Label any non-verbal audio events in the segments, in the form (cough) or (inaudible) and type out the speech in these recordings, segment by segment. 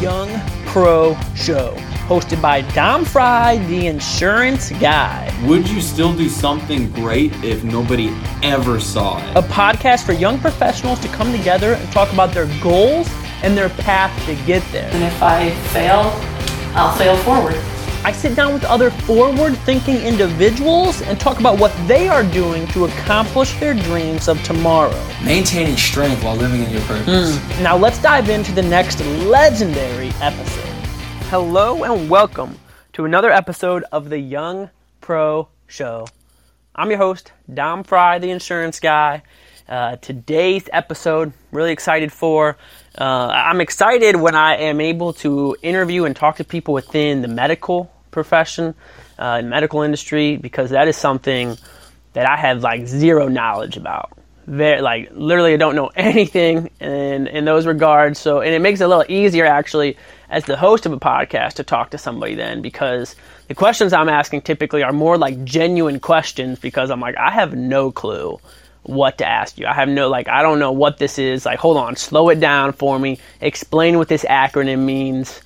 Young Pro Show, hosted by Dom Fry, the insurance guy. Would you still do something great if nobody ever saw it? A podcast for young professionals to come together and talk about their goals and their path to get there. And if I fail, I'll fail forward. I sit down with other forward thinking individuals and talk about what they are doing to accomplish their dreams of tomorrow. Maintaining strength while living in your purpose. Mm. Now let's dive into the next legendary episode. Hello and welcome to another episode of the Young Pro Show. I'm your host, Dom Fry, the insurance guy. Uh, today's episode, really excited for. Uh, I'm excited when I am able to interview and talk to people within the medical profession, uh, medical industry, because that is something that I have like zero knowledge about. Very, like literally, I don't know (laughs) anything in in those regards. So, and it makes it a little easier actually as the host of a podcast to talk to somebody then because the questions I'm asking typically are more like genuine questions because I'm like I have no clue what to ask you. I have no like I don't know what this is. Like hold on, slow it down for me. Explain what this acronym means.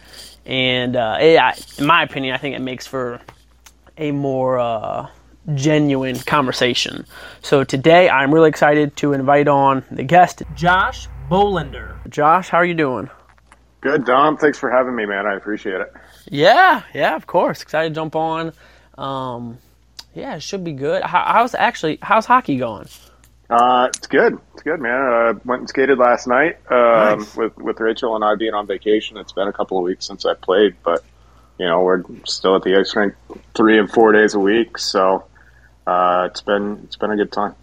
And uh, it, I, in my opinion, I think it makes for a more uh, genuine conversation. So today, I'm really excited to invite on the guest, Josh Bolender. Josh, how are you doing? Good, Dom. Thanks for having me, man. I appreciate it. Yeah, yeah, of course. Excited to jump on. Um, yeah, it should be good. How, how's actually how's hockey going? Uh, it's good. It's good, man. Uh, went and skated last night um, Nice. with with Rachel and I being on vacation. It's been a couple of weeks since I played, but you know we're still at the ice rink three and four days a week. So uh, it's been it's been a good time.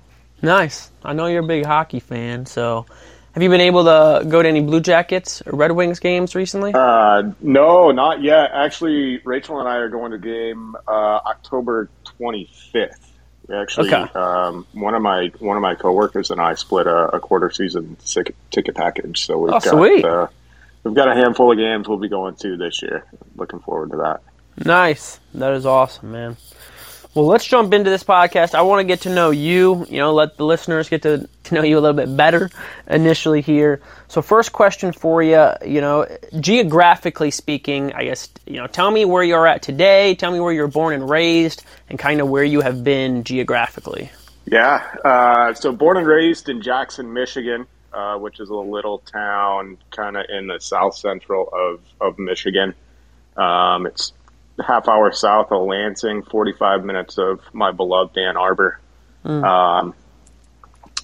Nice. I know you're a big hockey fan, so have you been able to go to any Blue Jackets or Red Wings games recently? Uh, no, not yet. Actually, Rachel and I are going to game uh, October twenty fifth. Actually, Okay. um, one of my one of my coworkers and I split a, a quarter season ticket, ticket package, so we've Oh, got sweet. Uh, we've got a handful of games we'll be going to this year. Looking forward to that. Nice. That is awesome, man. Well, let's jump into this podcast. I want to get to know you, you know, let the listeners get to, to know you a little bit better initially here. So, first question for you, you know, geographically speaking, I guess, you know, tell me where you're at today, tell me where you're born and raised, and kind of where you have been geographically. Yeah. Uh, so born and raised in Jackson, Michigan, uh, which is a little town kind of in the south central of of Michigan. Um, it's half hour south of Lansing, forty five minutes of my beloved Ann Arbor. Um,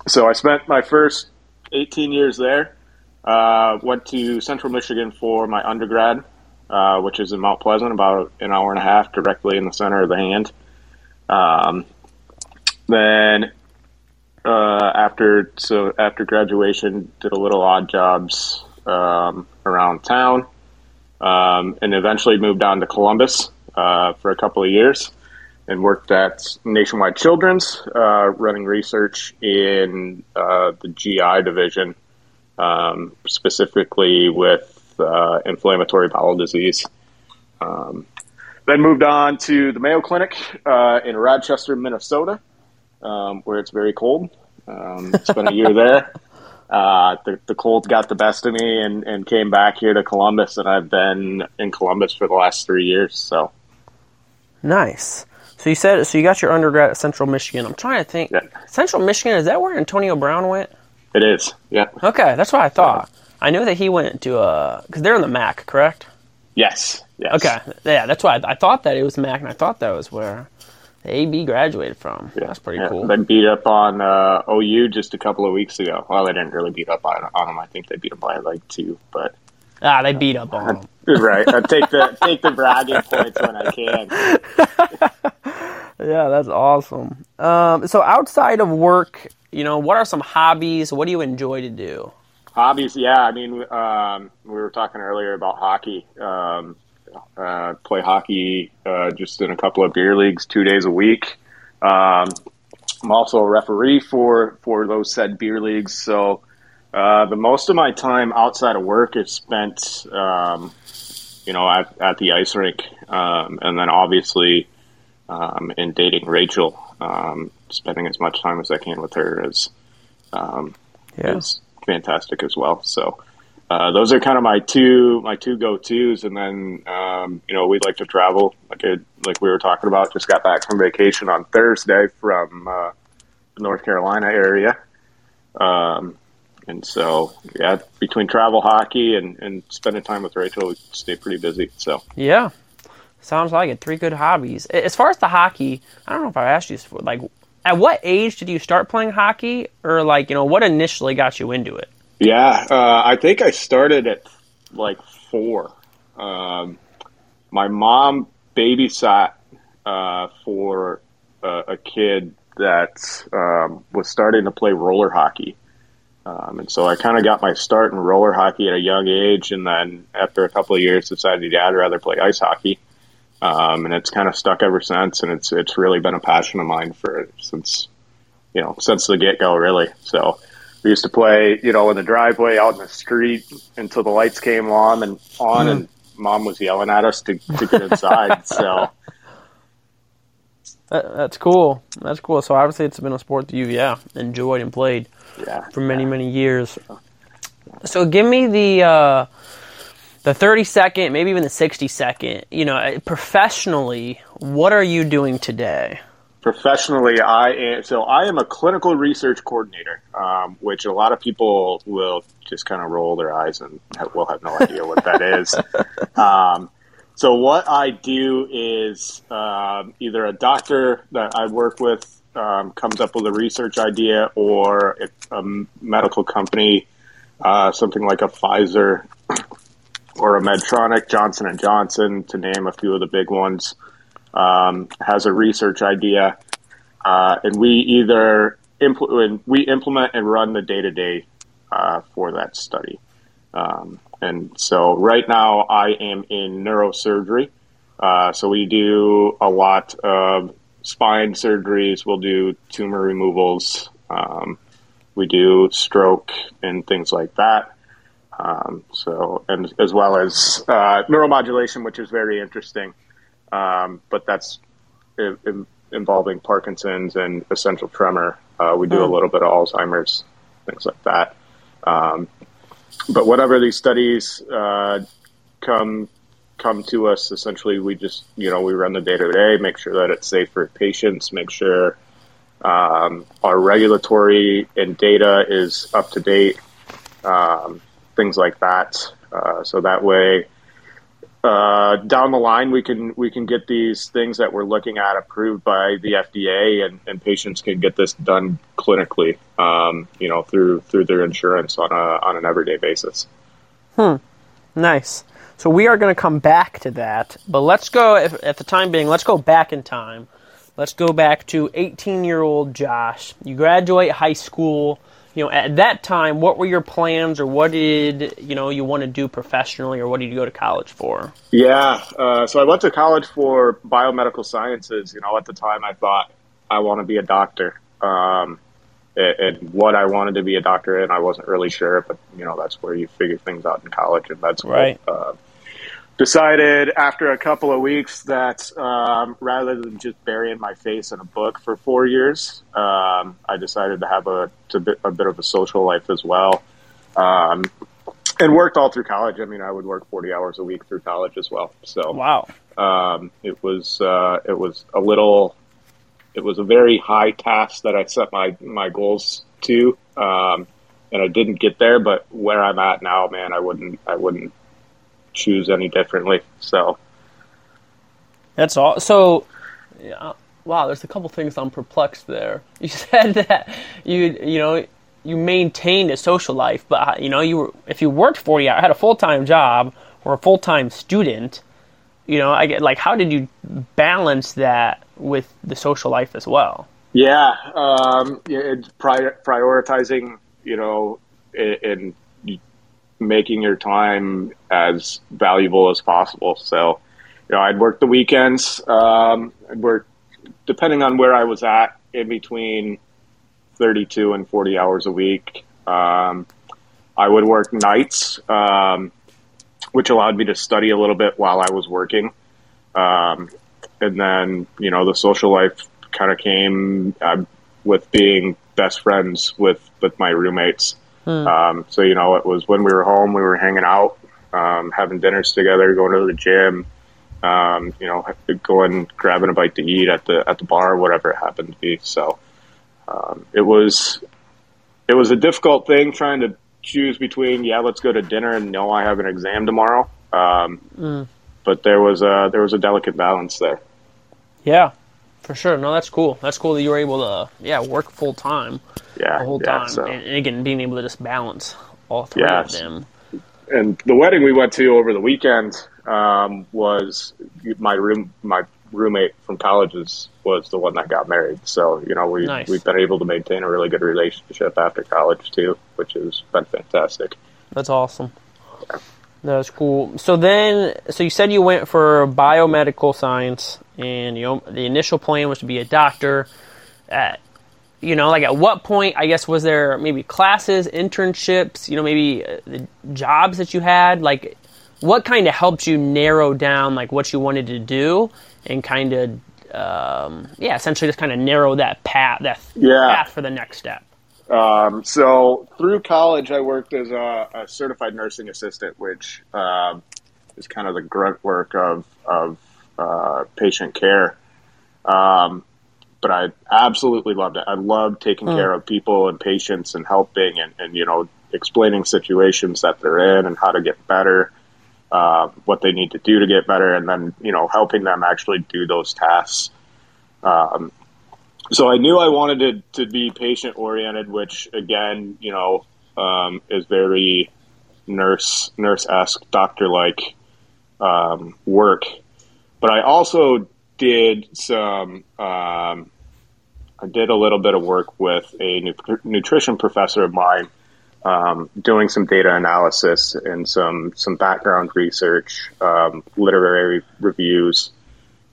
so I spent my first eighteen years there. Uh, went to Central Michigan for my undergrad, uh, which is in Mount Pleasant, about an hour and a half, directly in the center of the hand. Um, then uh, after so after graduation, did a little odd jobs um, around town, um, and eventually moved on to Columbus uh, for a couple of years, and worked at Nationwide Children's, uh, running research in uh, the GI division, um, specifically with uh, inflammatory bowel disease. Um, then moved on to the Mayo Clinic uh, in Rochester, Minnesota, um, where it's very cold. Um, spent a year (laughs) there. Uh, the, the cold got the best of me and, and came back here to Columbus, and I've been in Columbus for the last three years. So, Nice. So you said so you got your undergrad at Central Michigan. I'm trying to think. Yeah. Central Michigan is that where Antonio Brown went? it is. Yeah. Okay, that's what I thought. I knew that he went to a because they're in the MAC, correct? Yes. Yes. Okay, yeah, that's why I, I thought that it was MAC, and I thought that was where AB graduated from. Yeah, That's pretty Yeah, cool. They beat up on uh, OU just a couple of weeks ago. Well, they didn't really beat up on, on them. I think they beat them by like two, but ah, they beat up on him. (laughs) right. I take the take the bragging points when I can. (laughs) Yeah, that's awesome. Um, so outside of work, you know, what are some hobbies? What do you enjoy to do? Hobbies, yeah. I mean, um, we were talking earlier about hockey. Um, uh, play hockey uh, just in a couple of beer leagues, two days a week. Um, I'm also a referee for for those said beer leagues. So uh, the most of my time outside of work is spent, um, you know, at, at the ice rink, um, and then obviously um, in dating Rachel, um, spending as much time as I can with her is um, Yeah. is fantastic as well. So uh, those are kind of my two my two go tos, and then um, you know we'd like to travel like like we were talking about. Just got back from vacation on Thursday from uh, the North Carolina area, um, and so yeah, between travel hockey and, and spending time with Rachel, we stay pretty busy. So Yeah, sounds like it. Three good hobbies. As far as the hockey, I don't know if I asked you this before. Like, at what age did you start playing hockey, or like you know what initially got you into it? Yeah, uh, I think I started at like four. Um, my mom babysat uh, for a, a kid that um, was starting to play roller hockey. Um, and so I kind of got my start in roller hockey at a young age, and then after a couple of years, decided yeah, I'd rather play ice hockey. Um, and it's kind of stuck ever since, and it's it's really been a passion of mine for since you know since the get go, really. So we used to play, you know, in the driveway out in the street until the lights came on and on, and mom was yelling at us to, to get inside. (laughs) so That, that's cool. That's cool. So obviously, it's been a sport that you yeah enjoyed and played yeah, for many many years. So give me the uh, the thirty second, maybe even the sixty second. You know, uh, professionally, what are you doing today? Professionally, I am so I am a clinical research coordinator, um, which a lot of people will just kind of roll their eyes and will have no idea what that is. (laughs) Um, so what I do is um, either a doctor that I work with um, comes up with a research idea, or if a medical company, uh, something like a Pfizer (clears throat) or a Medtronic, Johnson and Johnson, to name a few of the big ones um, has a research idea, uh, and we either implement we implement and run the day to day for that study. Um, and so right now I am in neurosurgery. Uh, so we do a lot of spine surgeries. We'll do tumor removals. Um, we do stroke and things like that. Um, so and as well as uh, neuromodulation, which is very interesting um, but that's in, in, involving Parkinson's and essential tremor. Uh, we do a little bit of Alzheimer's, things like that. Um, but whatever these studies uh, come come to us, essentially, we just you know we run the day to day, make sure that it's safe for patients, make sure um, our regulatory and data is up to date, um, things like that. Uh, so that way, uh, down the line, we can we can get these things that we're looking at approved by the FDA, and, and patients can get this done clinically, um, you know, through through their insurance on a on an everyday basis. hmm Nice. So we are going to come back to that, but let's go if, at the time being. Let's go back in time. Let's go back to 18-year-old Josh. You graduate high school. You know, at that time, what were your plans, or what did you know you want to do professionally, or what did you go to college for? Yeah, uh, so I went to college for biomedical sciences. You know, at the time, I thought I want to be a doctor. Um, and, and what I wanted to be a doctor in, I wasn't really sure, but you know, that's where you figure things out in college and that's. Right. Uh, decided after a couple of weeks that um, rather than just burying my face in a book for four years, um, I decided to have a, to bit, a bit of a social life as well. Um, and worked all through college. I mean, I would work 40 hours a week through college as well. So Wow. um, it was uh, it was a little it was a very high task that I set my my goals to, um, and I didn't get there. But where I'm at now, man, I wouldn't I wouldn't choose any differently. So That's all. So, yeah, wow. There's a couple things I'm perplexed there. (laughs) You said that you you know you maintained a social life, but uh, you know you were if you worked 40 hours, had a full time job or a full time student. You know, I get like how did you balance that with the social life as well? yeah, um, yeah, it's pri- prioritizing, you know, and, and making your time as valuable as possible. So, you know, I'd work the weekends. Um, I'd work, depending on where I was at, in between 32 and 40 hours a week. Um, I would work nights, um, which allowed me to study a little bit while I was working. Um, and then, you know, the social life kind of came uh, with being best friends with, with my roommates. Um, so you know, it was when we were home, we were hanging out, um, having dinners together, going to the gym, um, you know, going grabbing a bite to eat at the at the bar, whatever it happened to be. So um, it was it was a difficult thing trying to choose between yeah, let's go to dinner and no, I have an exam tomorrow. Um, But there was a there was a delicate balance there. Yeah, for sure. No, that's cool. That's cool that you were able to yeah work full time Yeah, the whole yeah, time, so- and, and again being able to just balance all three of them. and the wedding we went to over the weekend um, was my room my roommate from college is, was the one that got married so you know we Nice. we've been able to maintain a really good relationship after college too which has been fantastic That's awesome. That's cool. So then, so you said you went for biomedical science, and you know the initial plan was to be a doctor. At you know, like at what point? I guess was there maybe classes, internships? You know, maybe uh, the jobs that you had. Like, what kind of helped you narrow down like what you wanted to do, and kind of, um, yeah, essentially just kind of narrow that path, that Yeah. path for the next step. Um, so through college, I worked as a, a certified nursing assistant, which um, is kind of the grunt work of of uh, patient care. Um, but I absolutely loved it. I loved taking care of people and patients and helping and, and you know explaining situations that they're in and how to get better, uh, what they need to do to get better, and then you know helping them actually do those tasks. Um, so I knew I wanted to, to be patient oriented, which again, you know, um, is very nurse nurse esque, doctor like um, work. But I also did some. Um, I did a little bit of work with a nu- nutrition professor of mine, um, doing some data analysis and some some background research, um, literary reviews.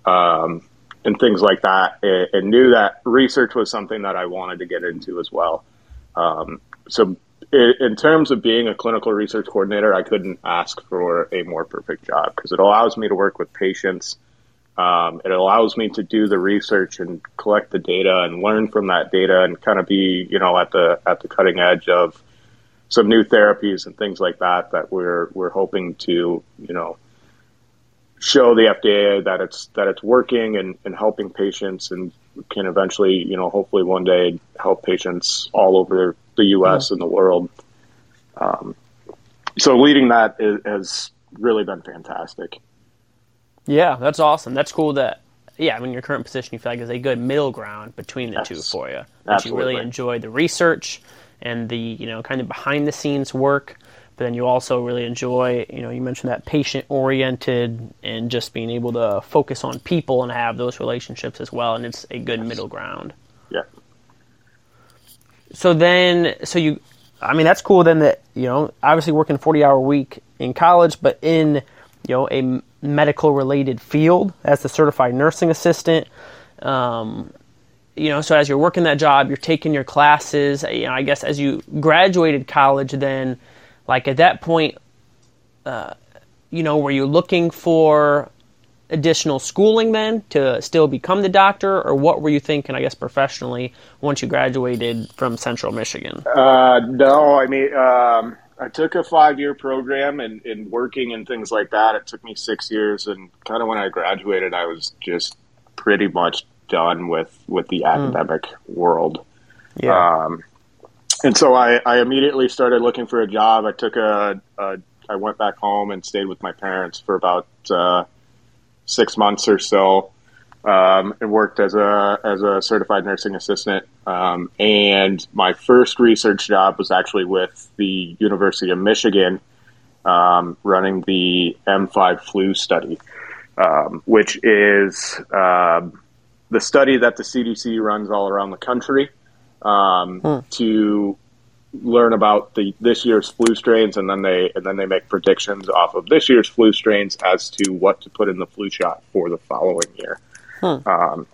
Um, and things like that, and, and knew that research was something that I wanted to get into as well. Um, so, i in terms of being a clinical research coordinator, I couldn't ask for a more perfect job because it allows me to work with patients. Um, it allows me to do the research and collect the data and learn from that data and kind of be, you know, at the at the cutting edge of some new therapies and things like that that we're we're hoping to, you know, show the FDA that it's that it's working and, and helping patients and can eventually, you know, hopefully one day help patients all over the U.S. and the world. Um, so leading that is, has really been fantastic. Yeah, that's awesome. That's cool that yeah, I mean your current position you feel like is a good middle ground between the two for you. That you really enjoy the research and the, you know, kind of behind the scenes work, but then you also really enjoy, you know, you mentioned that patient oriented and just being able to focus on people and have those relationships as well and it's a good middle ground. Yeah. So then, so you, I mean, that's cool then that, you know, obviously working 40 hour week in college, but in, you know, a medical related field as the certified nursing assistant. Um, you know, so as you're working that job, you're taking your classes. You know, I guess as you graduated college, then, like at that point, uh, you know, were you looking for additional schooling then to still become the doctor, or what were you thinking? I guess professionally once you graduated from Central Michigan. Uh, no, I mean, um, I took a five year program and, and working and things like that. It took me six years, and kind of when I graduated, I was just pretty much done with with the academic world. Yeah. Um, and so I, I immediately started looking for a job. I took a, a I went back home and stayed with my parents for about uh, six months or so, um, and worked as a as a certified nursing assistant. Um, and my first research job was actually with the University of Michigan, um, running the M5 flu study, um, which is um, the study that the CDC runs all around the country um, to learn about the this year's flu strains, and then they and then they make predictions off of this year's flu strains as to what to put in the flu shot for the following year. Um,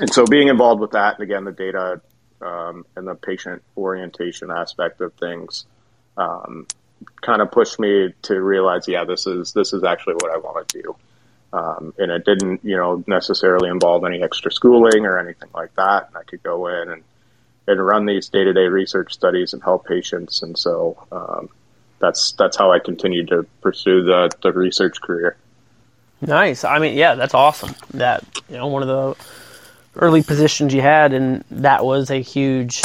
and so, being involved with that, and again, the data um, and the patient orientation aspect of things, um, kind of pushed me to realize, yeah, this is this is actually what I want to do. Um, and it didn't, you know, necessarily involve any extra schooling or anything like that. And I could go in and and run these day to day research studies and help patients. And so um, that's that's how I continued to pursue the the research career. Nice. I mean, yeah, that's awesome. That you know, one of the early positions you had, and that was a huge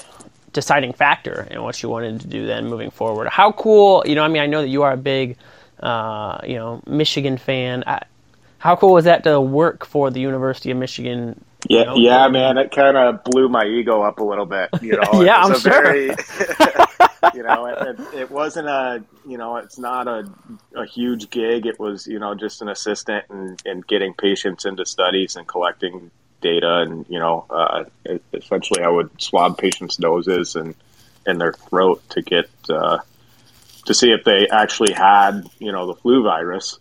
deciding factor in what you wanted to do then moving forward. How cool, you know, I mean, I know that you are a big, uh, you know, Michigan fan. I, how cool was that to work for the University of Michigan? Yeah, yeah, man, it kind of blew my ego up a little bit. You know, (laughs) Yeah, I'm sure. Very, (laughs) (laughs) you know, it, it, it wasn't a, you know, it's not a, a huge gig. It was, you know, just an assistant and, and getting patients into studies and collecting data, and you know, uh, essentially, I would swab patients' noses and and their throat to get uh, to see if they actually had, you know, the flu virus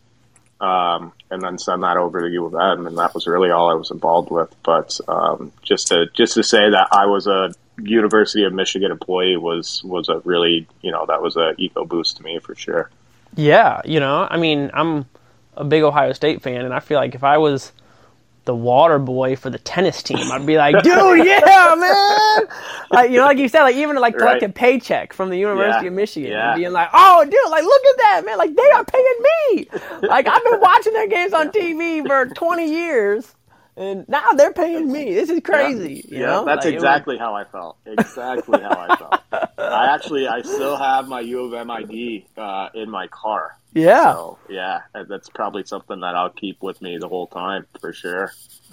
um, and then send that over to U of M, and that was really all I was involved with. But um, just to just to say that I was a University of Michigan employee was was a really you know that was a ego boost to me for sure. Yeah, you know, I mean, I'm a big Ohio State fan, and I feel like if I was the water boy for the tennis team, I'd be like, (laughs) dude, yeah, man. Like, you know, like you said, like even like collecting Right. paycheck from the University Yeah, of Michigan, yeah. and being like, oh, dude, like look at that, man. Like they are paying me. Like I've been watching their games on (laughs) TV for 20 years, and now they're paying me. This is crazy. You yeah, know? that's Like, it was- exactly how I felt. Exactly how I felt. I (laughs) actually I still have my U of M ID uh, in my car. yeah. So yeah, that's probably something that I'll keep with me the whole time for sure. (laughs)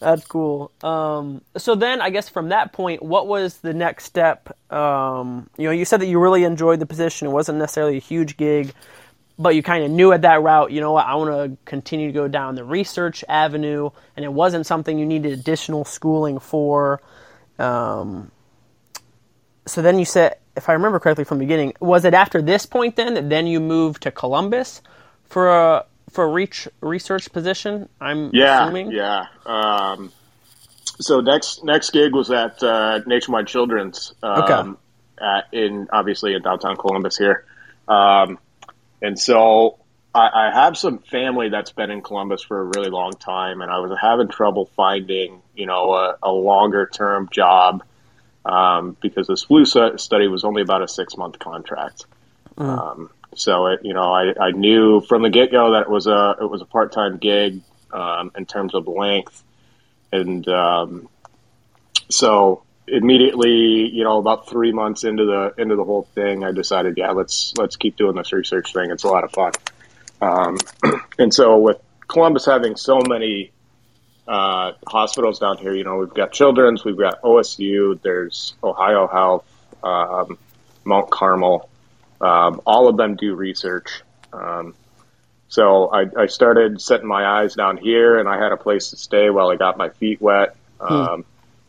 That's cool. Um, so then, I guess from that point, what was the next step? Um, you know, you said that you really enjoyed the position. It wasn't necessarily a huge gig, but you kind of knew at that route. You know what? I want to continue to go down the research avenue, and it wasn't something you needed additional schooling for. Um, so then you said, if I remember correctly from the beginning, was it after this point then that then you moved to Columbus for a for a reach, research position? I'm Yeah, assuming. yeah. Um, so next next gig was at uh, Nationwide Children's. Um, Okay. At, in obviously in downtown Columbus here, um, and so I, I have some family that's been in Columbus for a really long time, and I was having trouble finding you know a, a longer term job um, because this flu stu- study was only about a six month contract. Um, so it, you know, I, I knew from the get go that it was a it was a part time gig um, in terms of length, and um, so immediately, you know, about three months into the into the whole thing, I decided, yeah, let's let's keep doing this research thing. It's a lot of fun. Um, (clears throat) and so with Columbus having so many uh, hospitals down here, you know, we've got Children's, we've got OSU, there's Ohio Health, um, Mount Carmel. Um, all of them do research. Um, so I, I started setting my eyes down here, and I had a place to stay while I got my feet wet. Um,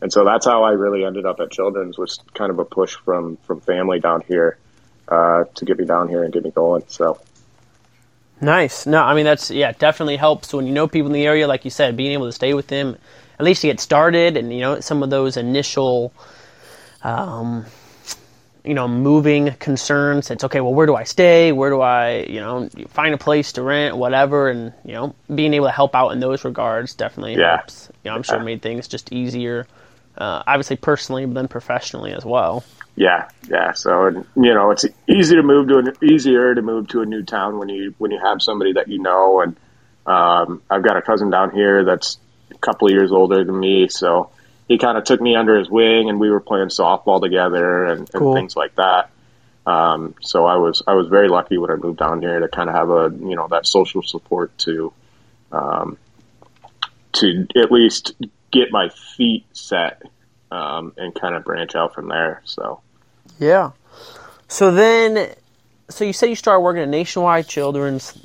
And so that's how I really ended up at Children's was kind of a push from from family down here uh, to get me down here and get me going. So Nice. No, I mean that's yeah, it definitely helps when you know people in the area, like you said, being able to stay with them, at least to get started, and you know some of those initial, um, you know, moving concerns. It's okay. Well, where do I stay? Where do I, you know, find a place to rent, whatever, and you know, being able to help out in those regards definitely Yeah. helps. You know, I'm sure Yeah. made things just easier, uh, obviously personally, but then professionally as well. yeah, yeah. So and, you know, it's easy to move to an easier to move to a new town when you when you have somebody that you know. And um, I've got a cousin down here that's a couple of years older than me, so he kind of took me under his wing, and we were playing softball together and, and Cool. things like that. Um, so I was I was very lucky when I moved down here to kind of have a you know that social support to um, to at least get my feet set um, and kind of branch out from there. So Yeah. So then, so you say you started working at Nationwide Children's,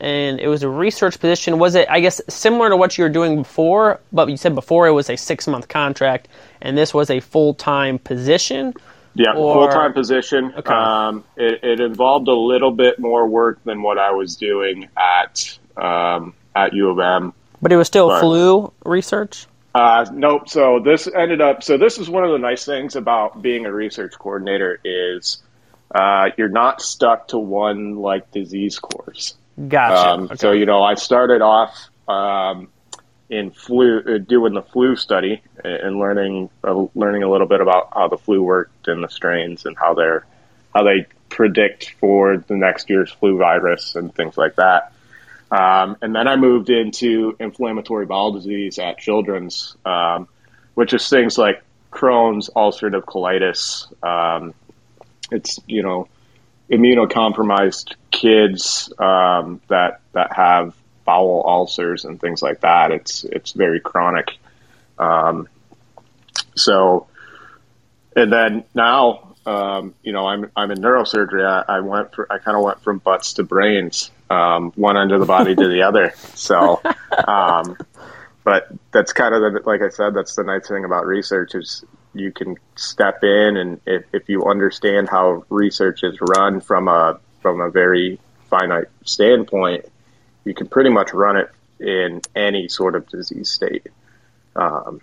and it was a research position. Was it, I guess, similar to what you were doing before? But you said before it was a six month contract, and this was a full time position. yeah, full time position. Okay. Um, it, it involved a little bit more work than what I was doing at um, at U of M. But it was still Right. flu research. Uh, nope. So this ended up. So this is one of the nice things about being a research coordinator is uh, you're not stuck to one like disease course. Gotcha. Um, Okay. So you know, I started off um, in flu, uh, doing the flu study and learning uh, learning a little bit about how the flu worked and the strains and how they're how they predict for the next year's flu virus and things like that. Um, and then I moved into inflammatory bowel disease at Children's, um, which is things like Crohn's, ulcerative colitis. Um, it's you know immunocompromised kids um, that that have bowel ulcers and things like that. It's it's very chronic. Um, so, and then now, um, you know, I'm I'm in neurosurgery. I, I went for I kind of went from butts to brains, um, one end of the body to the other. So, (laughs) um, but that's kind of the, like I said, that's the nice thing about research is you can step in and if, if you understand how research is run from a from a very finite standpoint, you can pretty much run it in any sort of disease state. Um,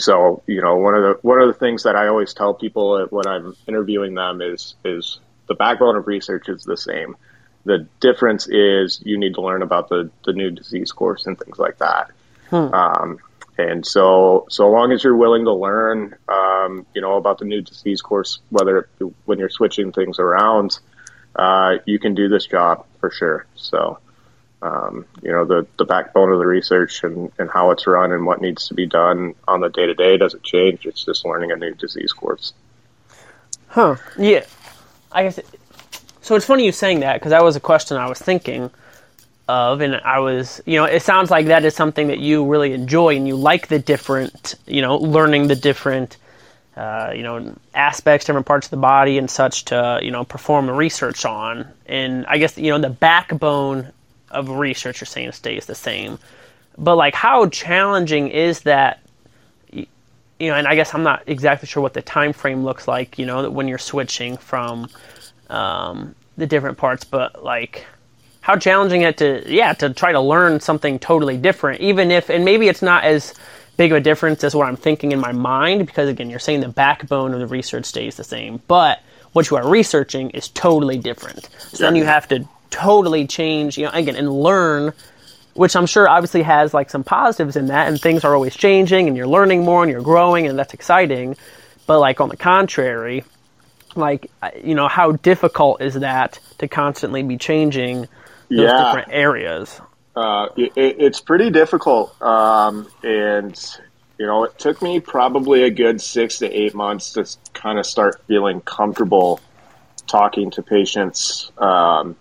so you know one of the one of the things that I always tell people when I'm interviewing them is is the backbone of research is the same. The difference is you need to learn about the, the new disease course and things like that. Hmm. Um, and so, so long as you're willing to learn, um, you know, about the new disease course, whether when you're switching things around, uh, you can do this job for sure. So, um, you know, the, the backbone of the research and, and how it's run and what needs to be done on the day to day doesn't change. It's just learning a new disease course. Huh. Yeah. I guess. It, so it's funny you saying that because that was a question I was thinking of, and I was, you know, it sounds like that is something that you really enjoy and you like the different, you know, learning the different. Uh, you know aspects, different parts of the body, and such to you know perform research on. And I guess you know the backbone of research you're saying stays the same. But like how challenging is that you know, and I guess I'm not exactly sure what the time frame looks like, you know, when you're switching from um, the different parts, but like how challenging it to yeah, to try to learn something totally different, even if and maybe it's not as big of a difference as what I'm thinking in my mind, because again, you're saying the backbone of the research stays the same, but what you are researching is totally different. So then you have to totally change, you know, again, and learn, which I'm sure obviously has like some positives in that, and things are always changing, and you're learning more, and you're growing, and that's exciting. But like on the contrary, like you know, how difficult is that to constantly be changing those yeah. different areas? Uh, it, it's pretty difficult, um, and you know, it took me probably a good six to eight months to kind of start feeling comfortable talking to patients. Um,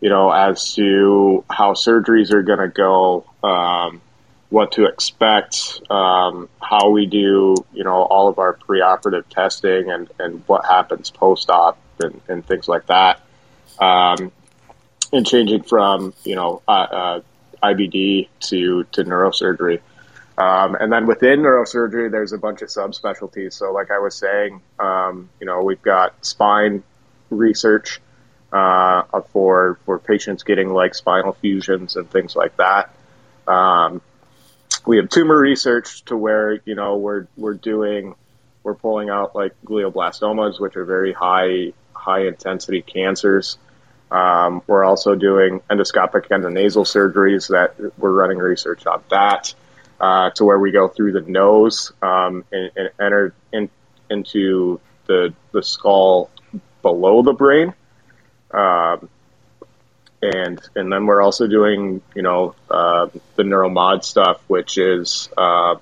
you know, as to how surgeries are going to go, um, what to expect, um, how we do, you know, all of our preoperative testing and, and what happens post-op and, and things like that. Um, and changing from, you know, uh, uh, IBD to, to neurosurgery. Um, and then within neurosurgery, there's a bunch of subspecialties. So, like I was saying, um, you know, we've got spine research, uh, for for patients getting like spinal fusions and things like that. Um, we have tumor research to where you know we're we're doing we're pulling out like glioblastomas, which are very high high intensity cancers. Um, we're also doing endoscopic endonasal surgeries that we're running research on that uh, to where we go through the nose um, and, and, enter in, into the the skull below the brain. Um, and and then we're also doing you know uh, the neuromod stuff, which is uh,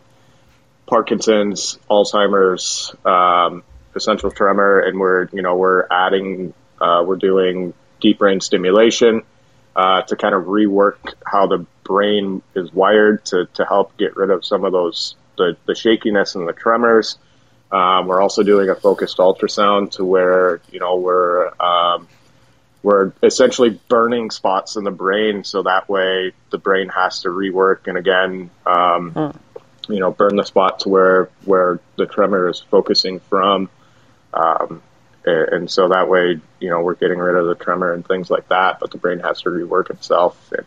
Parkinson's, Alzheimer's, um, essential tremor, and we're you know we're adding uh, we're doing deep brain stimulation uh, to kind of rework how the brain is wired to to help get rid of some of those the, the shakiness and the tremors. Um, we're also doing a focused ultrasound to where you know we're um, we're essentially burning spots in the brain so that way the brain has to rework and again um, mm. you know burn the spots where where the tremor is focusing from um, and so that way you know we're getting rid of the tremor and things like that but the brain has to rework itself and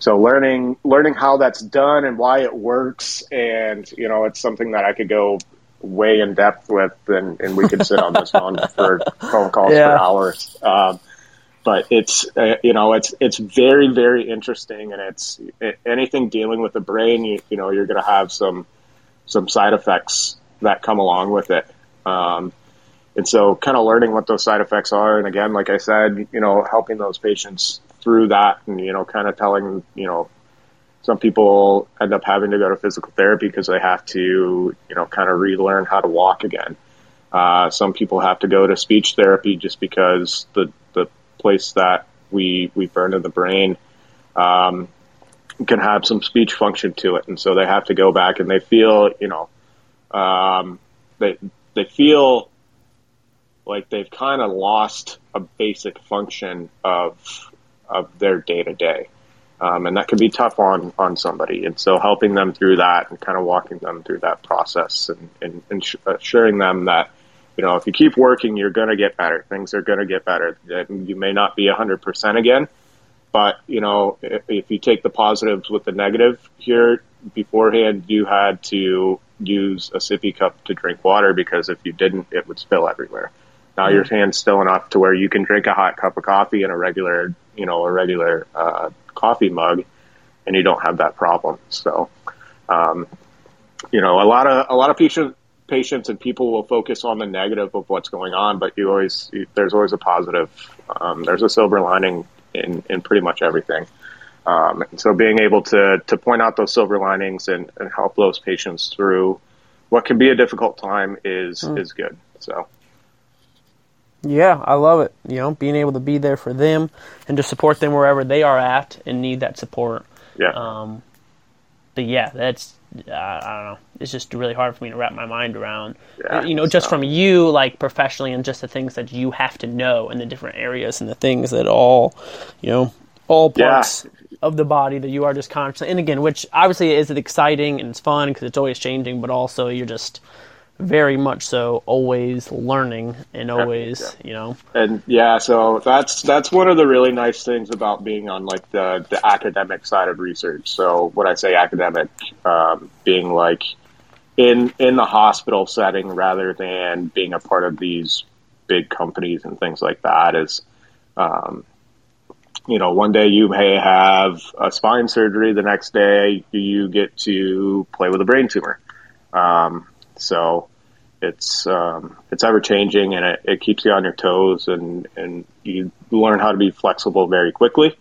so learning learning how that's done and why it works and you know it's something that i could go way in depth with and, and we could sit on this (laughs) phone for phone calls yeah. for hours um, but it's uh, you know it's it's very very interesting, and it's it, anything dealing with the brain. You, you know you're going to have some some side effects that come along with it. Um, and so, kind of learning what those side effects are, and again, like I said, you know, helping those patients through that, and you know, kind of telling you know some people end up having to go to physical therapy because they have to, you know, kind of relearn how to walk again. Uh, some people have to go to speech therapy just because the the place that we we burn in the brain um, can have some speech function to it, and so they have to go back and they feel, you know, um, they they feel like they've kind of lost a basic function of of their day to day. Um, and that can be tough on on somebody. And so, helping them through that and kind of walking them through that process and, and, and assuring them that you know if you keep working, you're going to get better. Things are going to get better. You may not be hundred percent again, but you know if, if you take the positives with the negative here beforehand, you had to use a sippy cup to drink water because if you didn't, it would spill everywhere. Now mm-hmm. your hand's still enough to where you can drink a hot cup of coffee in a regular, you know, a regular uh, coffee mug, and you don't have that problem. So, um, you know, a lot of a lot of patient, patients and people will focus on the negative of what's going on, but you always you, there's always a positive. Um, there's a silver lining in in pretty much everything. Um, so, being able to to point out those silver linings and, and help those patients through what can be a difficult time is mm. is good. So. Yeah, I love it. You know, being able to be there for them and to support them wherever they are at and need that support. Yeah. Um, but yeah, that's uh, I don't know. It's just really hard for me to wrap my mind around. Yeah, you know, just so. from you, like professionally, and just the things that you have to know in the different areas and the things that all, you know, all parts yeah. of the body that you are just constantly. And again, which obviously is exciting and it's fun because it's always changing, but also you're just very much so always learning and always yeah. you know. And yeah so that's that's one of the really nice things about being on like the the academic side of research. So when i say academic um, being like in in the hospital setting rather than being a part of these big companies and things like that is um, you know one day you may have a spine surgery the next day you get to play with a brain tumor. Um, so it's um, it's ever changing and it, it, keeps you on your toes and and you learn how to be flexible very quickly.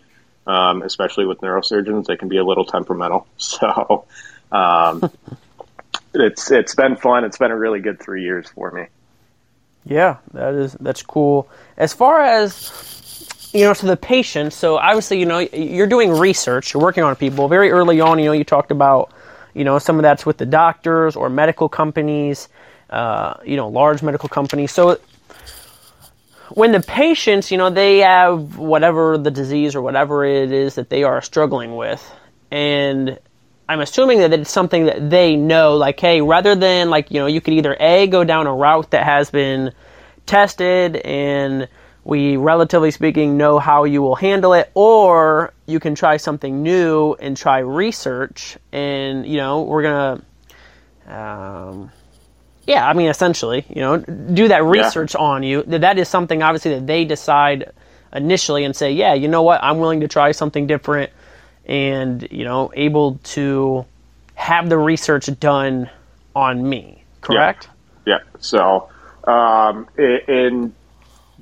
Um, especially with neurosurgeons, they can be a little temperamental. (laughs) So um, (laughs) it's it's been fun. It's been a really good three years for me. Yeah, that is that's cool. As far as you know, to the patient. So obviously, you know, you're doing research. You're working on people. Very early on, you know, you talked about you know, some of that's with the doctors or medical companies, uh, you know, large medical companies. So when the patients, you know, they have whatever the disease or whatever it is that they are struggling with, and I'm assuming that it's something that they know, like, hey, rather than like, you know, you could either A, go down a route that has been tested and we, relatively speaking, know how you will handle it, or you can try something new and try research. And, you know, we're to, um, yeah, I mean, essentially, you know, do that research yeah. on you. That is something, obviously, that they decide initially and say, yeah, you know what, I'm willing to try something different and, you know, able to have the research done on me, correct? Yeah. yeah. So, um, in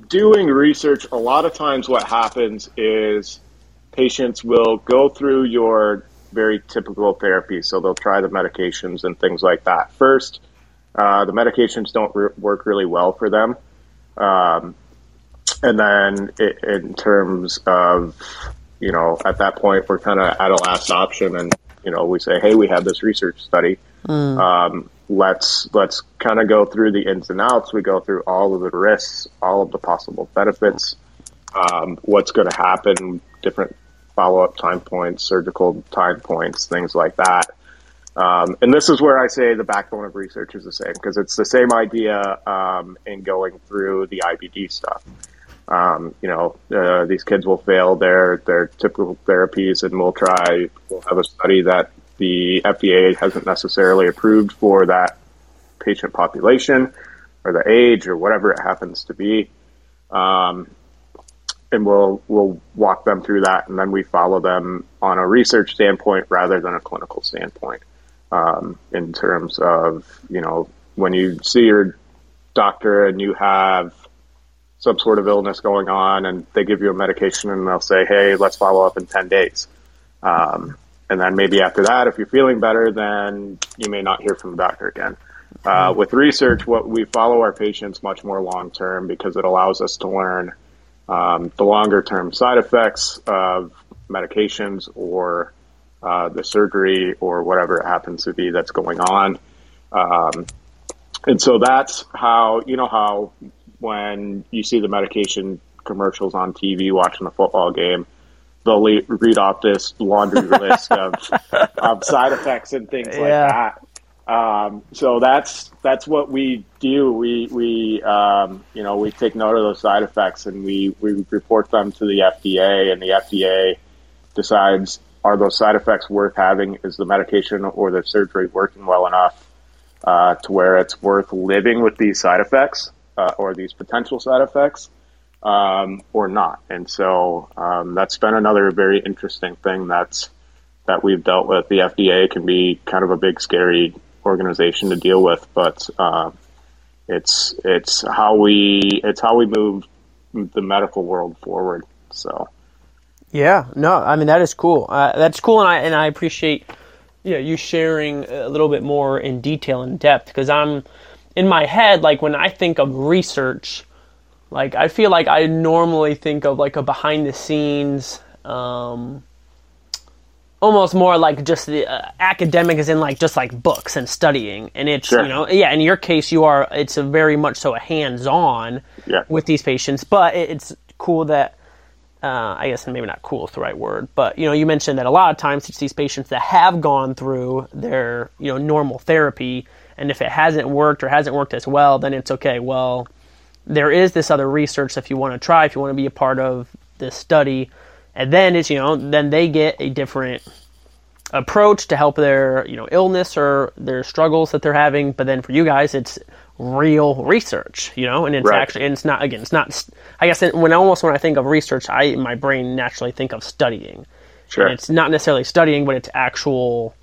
doing research, a lot of times what happens is patients will go through your very typical therapy. So they'll try the medications and things like that first. Uh, the medications don't re- work really well for them. Um, and then it, in terms of, you know, at that point, we're kind of at a last option and, you know, we say, hey, we have this research study. Mm. Um, let's let's kind of go through the ins and outs. We go through all of the risks, all of the possible benefits, um, what's going to happen, different follow up time points, surgical time points, things like that. Um, and this is where I say the backbone of research is the same because it's the same idea um, in going through the IBD stuff. Um, you know, uh, these kids will fail their their typical therapies, and we'll try. We'll have a study that the FDA hasn't necessarily approved for that patient population or the age or whatever it happens to be. Um, and we'll we'll walk them through that, and then we follow them on a research standpoint rather than a clinical standpoint. Um, in terms of you know when you see your doctor and you have some sort of illness going on, and they give you a medication, and they'll say, "Hey, let's follow up in ten days." Um, and then maybe after that, if you're feeling better, then you may not hear from the doctor again. Uh, with research, what we follow our patients much more long term because it allows us to learn um, the longer term side effects of medications or uh, the surgery or whatever it happens to be that's going on. Um, and so that's how, you know, how when you see the medication commercials on TV watching a football game, they'll le- read off this laundry list (laughs) of, of side effects and things like that. Um, so that's that's what we do. We we um, you know we take note of those side effects and we we report them to the FDA and the FDA decides are those side effects worth having? Is the medication or the surgery working well enough uh, to where it's worth living with these side effects uh, or these potential side effects um, or not? And so um, that's been another very interesting thing that's that we've dealt with. The FDA can be kind of a big, scary organization to deal with, but uh, it's it's how we it's how we move the medical world forward. So Yeah, no, I mean that is cool. Uh, that's cool, and I and I appreciate you know, you sharing a little bit more in detail and depth because I'm in my head like when I think of research, like I feel like I normally think of like a behind the scenes. Um, almost more like just the uh, academic is in like just like books and studying and it's Sure. you know yeah in your case you are it's a very much so a hands-on Yeah. with these patients but it, it's cool that uh, I guess maybe not cool is the right word, but you know, you mentioned that a lot of times it's these patients that have gone through their you know normal therapy, and if it hasn't worked or hasn't worked as well, then it's okay. Well, there is this other research if you want to try, if you want to be a part of this study, and then it's you know then they get a different approach to help their you know illness or their struggles that they're having. But then for you guys, it's real research, you know, and it's Right. actually and it's not again, it's not. I guess when almost when I think of research, I my brain naturally think of studying. Sure. And it's not necessarily studying, but it's actual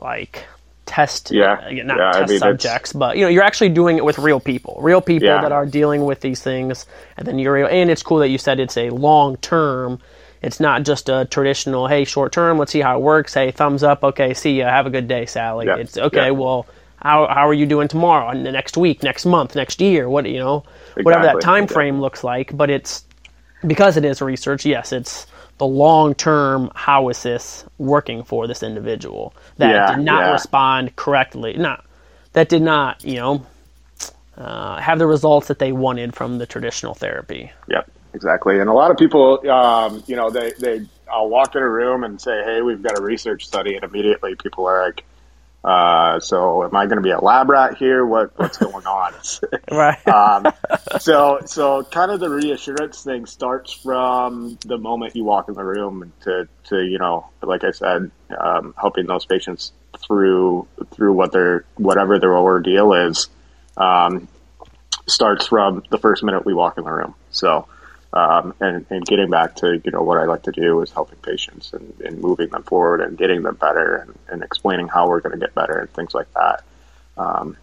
like test. Yeah. Uh, again, not Yeah, I test mean, it's- subjects, but you know, you're actually doing it with real people, real people Yeah. that are dealing with these things, and then you're and it's cool that you said it's a long term. It's not just a traditional, hey, short term, let's see how it works. Hey, thumbs up, okay, see ya, have a good day, Sally. Yeah, It's okay, well, how, how are you doing tomorrow, and the next week, next month, next year, what, you know, whatever that time exactly. frame looks like, but it's, because it is research, yes, it's the long term, how is this working for this individual that Yeah, did not yeah. respond correctly, not, that did not, you know, uh, have the results that they wanted from the traditional therapy. Yep, exactly. And a lot of people, um, you know, they, they, I'll walk in a room and say, Hey, we've got a research study. And immediately people are like, uh, so am I going to be a lab rat here? What, what's going on? (laughs) Right. (laughs) um, so, so kind of the reassurance thing starts from the moment you walk in the room to, to, you know, like I said, um, helping those patients through, through what their, whatever their ordeal is, um, starts from the first minute we walk in the room. So, um, and, and getting back to, you know, what I like to do is helping patients and, and moving them forward and getting them better and, and explaining how we're going to get better and things like that. Um,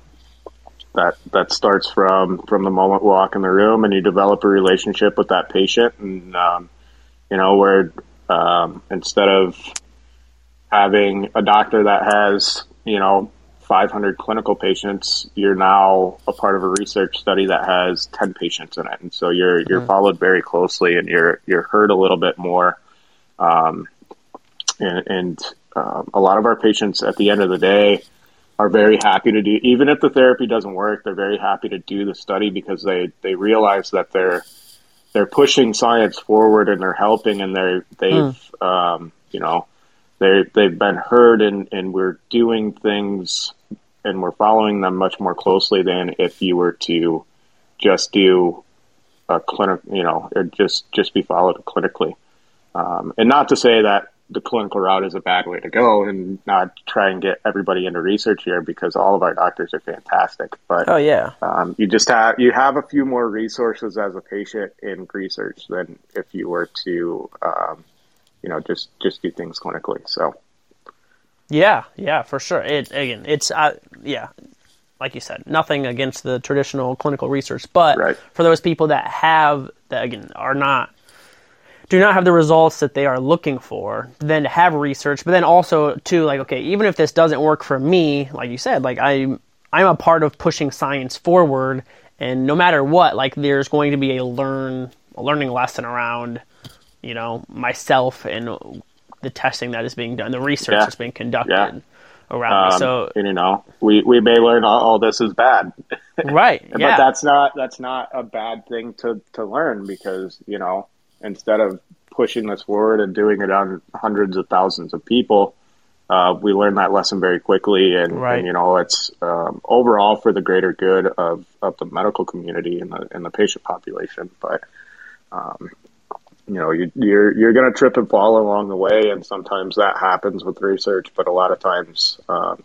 that, that starts from, from the moment we walk in the room and you develop a relationship with that patient and, um, you know, where, um, instead of having a doctor that has, you know, 500 clinical patients, you're now a part of a research study that has 10 patients in it, and so you're you're followed very closely, and you're you're heard a little bit more. Um, and and um, a lot of our patients, at the end of the day, are very happy to do. Even if the therapy doesn't work, they're very happy to do the study because they they realize that they're they're pushing science forward and they're helping, and they're they've um, you know they they've been heard and and we're doing things and we're following them much more closely than if you were to just do a clinic you know or just just be followed clinically um, and not to say that the clinical route is a bad way to go, and not try and get everybody into research here because all of our doctors are fantastic. But Oh yeah. um, you just have you have a few more resources as a patient in research than if you were to, um, you know, just just do things clinically. So Yeah, yeah, for sure. It again, it's uh, yeah, like you said, nothing against the traditional clinical research, but Right. for those people that have that again are not do not have the results that they are looking for, then to have research, but then also to like, okay, even if this doesn't work for me, like you said, like I'm I'm a part of pushing science forward, and no matter what, like there's going to be a learn a learning lesson around, you know, myself and the testing that is being done, the research Yeah. that's being conducted Yeah. around um, So and, you know, we we may learn all, all this is bad, (laughs) right, but yeah, that's not that's not a bad thing to to learn because you know instead of pushing this forward and doing it on hundreds of thousands of people uh, we learn that lesson very quickly and, Right. and you know it's um, overall for the greater good of, of the medical community and the and the patient population but um, you know you, you're you're going to trip and fall along the way and sometimes that happens with research but a lot of times um,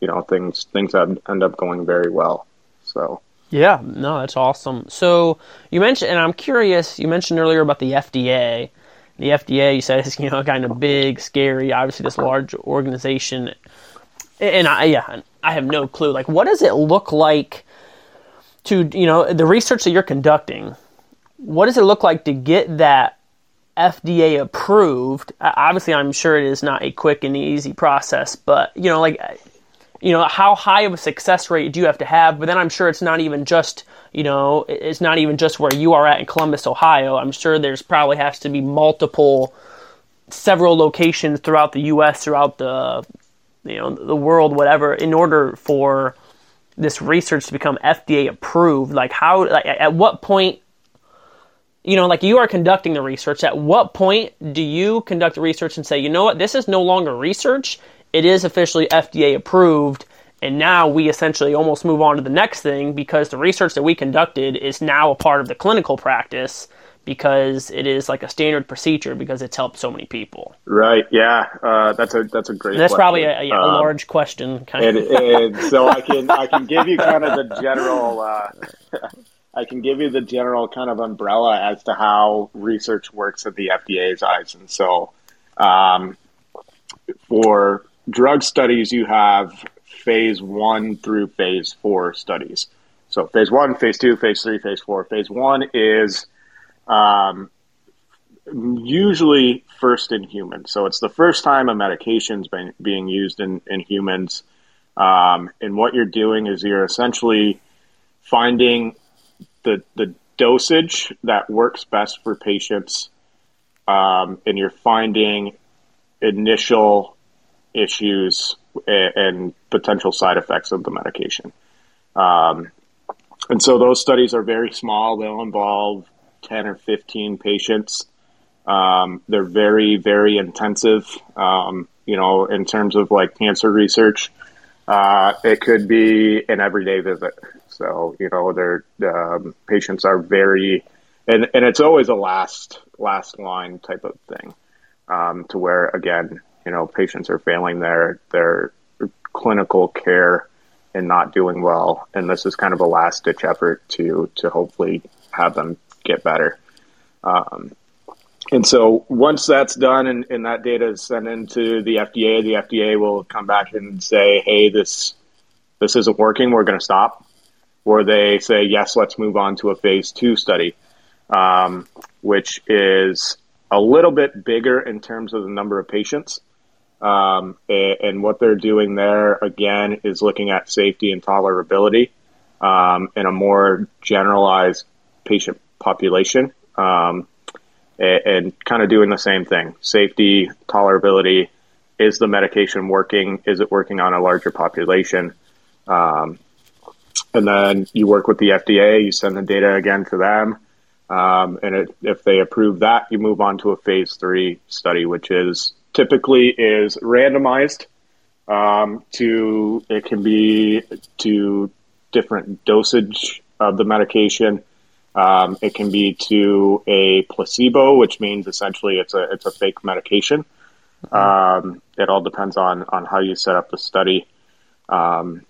you know things things end up going very well so Yeah, no, that's awesome. So you mentioned, and I'm curious. You mentioned earlier about the FDA. The FDA, you said, is (laughs) you know kind of big, scary. Obviously, this large organization. And I, yeah, I have no clue. Like, what does it look like to you know the research that you're conducting? What does it look like to get that FDA approved? Obviously, I'm sure it is not a quick and easy process, but you know, like you know how high of a success rate do you have to have but then i'm sure it's not even just you know it's not even just where you are at in columbus ohio i'm sure there's probably has to be multiple several locations throughout the us throughout the you know the world whatever in order for this research to become fda approved like how like at what point you know like you are conducting the research at what point do you conduct the research and say you know what this is no longer research it is officially fda approved and now we essentially almost move on to the next thing because the research that we conducted is now a part of the clinical practice because it is like a standard procedure because it's helped so many people Right. Yeah. Uh, that's a that's a great. and that's question. probably a, a Um, large question kind and, of and so I can I can give you kind of the general. Uh, I can give you the general kind of umbrella as to how research works at the FDA's eyes, and so um, for drug studies, you have phase one through phase four studies. So phase one, phase two, phase three, phase four. Phase one is um, usually first in humans. So it's the first time a medication's been being used in, in humans. Um, and what you're doing is you're essentially finding the, the dosage that works best for patients. Um, and you're finding initial issues and, and potential side effects of the medication. Um, and so those studies are very small. They'll involve 10 or 15 patients. Um, they're very, very intensive. Um, you know, in terms of like cancer research, uh, it could be an everyday visit. So, you know, their um, patients are very, and, and it's always a last, last line type of thing, um, to where again, you know, patients are failing their, their clinical care and not doing well. And this is kind of a last ditch effort to, to hopefully have them get better. Um, and so once that's done and, and that data is sent into the FDA, the FDA will come back and say, "Hey, this this isn't working. We're going to stop." Or they say, "Yes, let's move on to a phase two study," um, which is a little bit bigger in terms of the number of patients. Um, and what they're doing there again is looking at safety and tolerability um, in a more generalized patient population. Um, and, and kind of doing the same thing. Safety, tolerability. Is the medication working? Is it working on a larger population? Um, and then you work with the FDA. You send the data again to them, um, and it, if they approve that, you move on to a phase three study, which is typically is randomized um, to it can be to different dosage of the medication. Um, it can be to a placebo, which means essentially it's a it's a fake medication. Um, it all depends on on how you set up the study, um,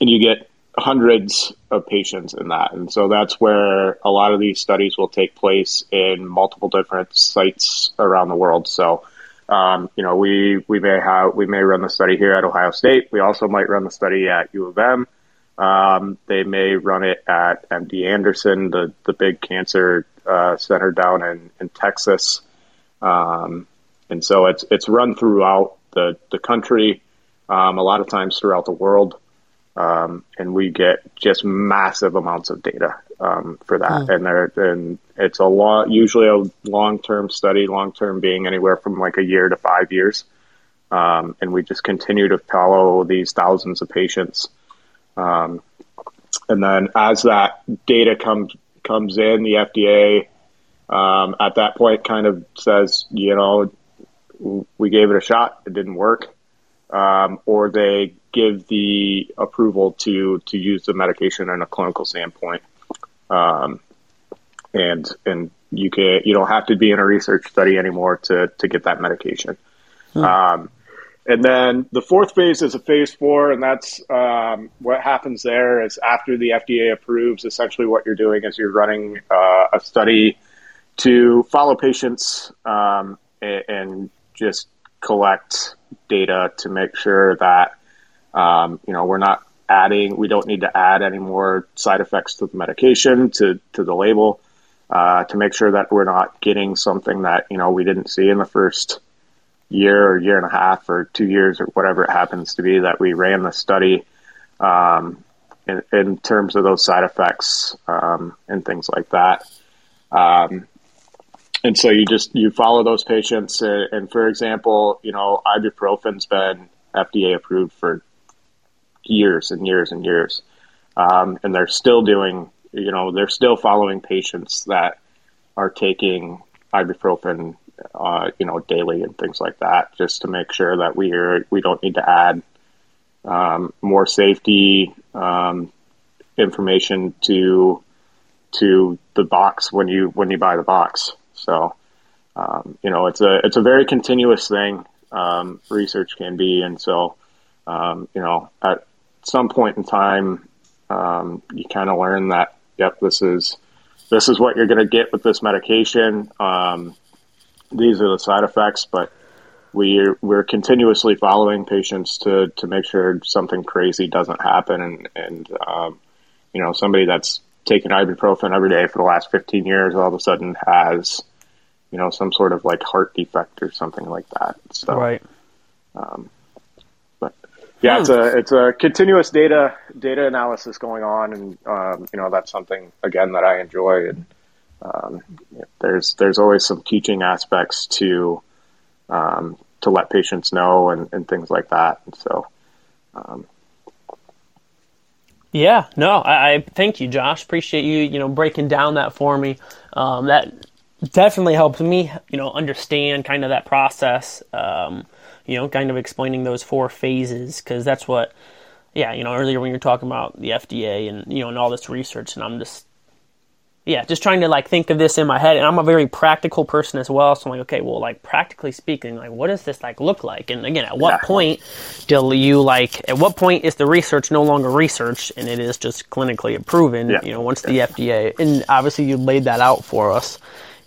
and you get hundreds of patients in that, and so that's where a lot of these studies will take place in multiple different sites around the world. So. Um, you know, we, we may have, we may run the study here at Ohio State. We also might run the study at U of M. Um, they may run it at MD Anderson, the, the big cancer uh, center down in, in Texas. Um, and so it's, it's run throughout the, the country, um, a lot of times throughout the world. Um, and we get just massive amounts of data um, for that. And there, and it's a long, usually a long term study, long term being anywhere from like a year to five years. Um, and we just continue to follow these thousands of patients. Um, and then as that data comes comes in, the FDA um, at that point kind of says, you know, we gave it a shot, it didn't work, um, or they give the approval to to use the medication in a clinical standpoint. Um, and and you can you don't have to be in a research study anymore to to get that medication. Um, and then the fourth phase is a phase four, and that's um, what happens there is after the FDA approves. Essentially, what you're doing is you're running uh, a study to follow patients um, and, and just collect data to make sure that um, you know we're not adding. We don't need to add any more side effects to the medication to to the label uh, to make sure that we're not getting something that you know we didn't see in the first year or year and a half or two years or whatever it happens to be that we ran the study um, in, in, terms of those side effects um, and things like that. Um, and so you just you follow those patients, and, and for example, you know ibuprofen's been FDA approved for years and years and years, um, and they're still doing you know they're still following patients that are taking ibuprofen uh, you know, daily and things like that, just to make sure that we are we don't need to add um, more safety um, information to to the box when you when you buy the box. So, um, you know, it's a it's a very continuous thing. Um, research can be, and so um, you know, at some point in time, um, you kind of learn that yep, this is this is what you're going to get with this medication. Um, these are the side effects, but we're we're continuously following patients to to make sure something crazy doesn't happen, and and um, you know somebody that's taken ibuprofen every day for the last 15 years all of a sudden has you know some sort of like heart defect or something like that. So right. Um, but yeah, it's a it's a continuous data data analysis going on, and um, you know that's something again that I enjoy and um, there's there's always some teaching aspects to um, to let patients know and, and things like that. And so, um, yeah, no, I, I, thank you, Josh. Appreciate you, you know, breaking down that for me. Um, that definitely helps me, you know, understand kind of that process. Um, you know, kind of explaining those four phases because that's what, yeah, you know, earlier when you're talking about the FDA and you know and all this research, and I'm just yeah, just trying to like think of this in my head. And I'm a very practical person as well. So I'm like, okay, well, like practically speaking, like what does this like look like? And again, at what point do you like, at what point is the research no longer research and it is just clinically proven, yeah. you know, once yeah. the FDA, and obviously you laid that out for us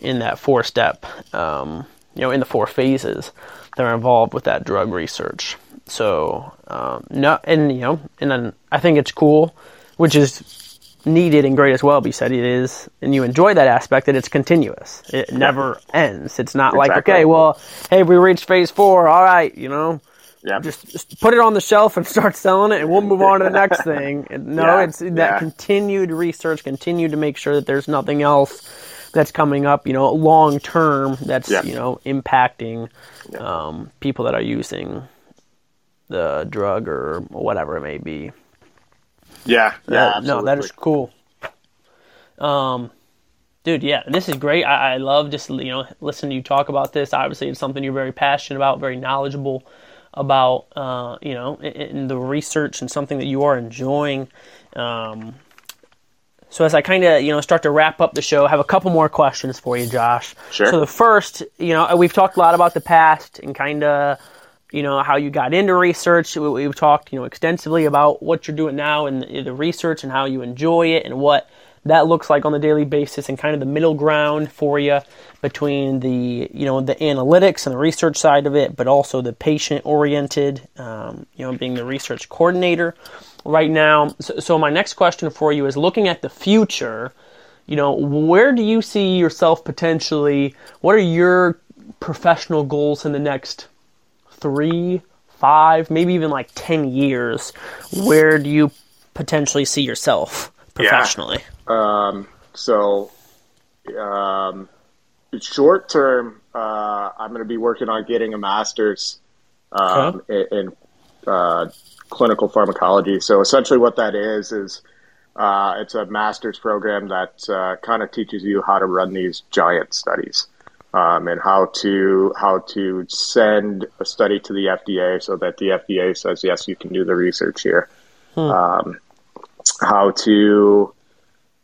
in that four step, um, you know, in the four phases that are involved with that drug research. So, um, no, and you know, and then I think it's cool, which is needed and great as well. But you said it is, and you enjoy that aspect that it's continuous. It never ends. It's not exactly. like okay, well, hey, we reached phase four. All right, you know. Yeah. Just, just put it on the shelf and (laughs) start selling it, and we'll move on to the next thing. (laughs) No, yeah. it's that yeah. continued research, continue to make sure that there's nothing else that's coming up, you know, long term that's yeah. you know impacting um, people that are using the drug or whatever it may be. Yeah, yeah. No, that is cool. Um, dude, yeah, this is great. I, I love just you know listening to you talk about this. Obviously, it's something you're very passionate about, very knowledgeable about. Uh, you know, in, in, the research and something that you are enjoying. Um, So as I kind of you know start to wrap up the show, I have a couple more questions for you, Josh. Sure. So the first, you know, we've talked a lot about the past and kind of you know how you got into research. We- We've talked you know extensively about what you're doing now and the research and how you enjoy it and what that looks like on the daily basis and kind of the middle ground for you between the you know the analytics and the research side of it, but also the patient oriented, um, you know, being the research coordinator right now. So, so my next question for you is looking at the future. You know, where do you see yourself potentially? What are your professional goals in the next three, five, maybe even like ten years? Where do you potentially see yourself professionally? Yeah. Um, so, um, short term, uh, I'm going to be working on getting a master's um, in, in uh, clinical pharmacology. So, essentially, what that is is uh, it's a master's program that uh, kind of teaches you how to run these giant studies. Um, and how to how to send a study to the FDA so that the FDA says yes, you can do the research here. Um, how to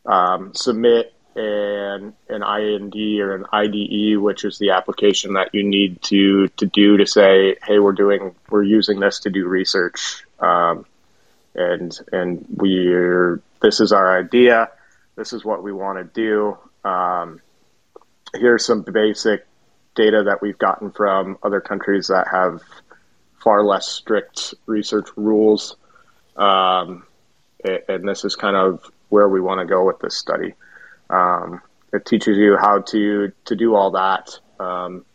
um, submit an an IND or an IDE, which is the application that you need to to do to say, hey, we're doing we're using this to do research, um, and and we're this is our idea, this is what we want to do. Um, here's some basic data that we've gotten from other countries that have far less strict research rules. Um, and this is kind of where we want to go with this study. Um, it teaches you how to to do all that, um,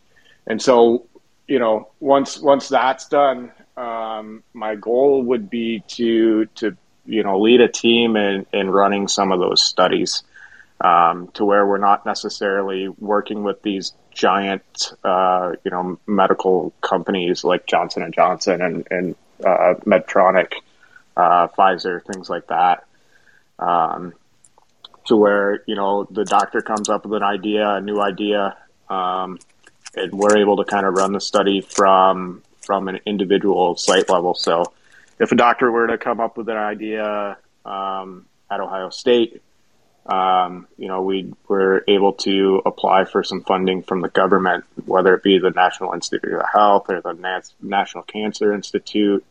and so you know once once that's done, um, my goal would be to to you know lead a team in in running some of those studies um, to where we're not necessarily working with these giant uh, you know medical companies like Johnson and Johnson and and uh, Medtronic, uh, Pfizer, things like that. Um, to where you know the doctor comes up with an idea, a new idea, um, and we're able to kind of run the study from from an individual site level. So, if a doctor were to come up with an idea um, at Ohio State, um, you know, we were able to apply for some funding from the government, whether it be the National Institute of Health or the Nas- National Cancer Institute,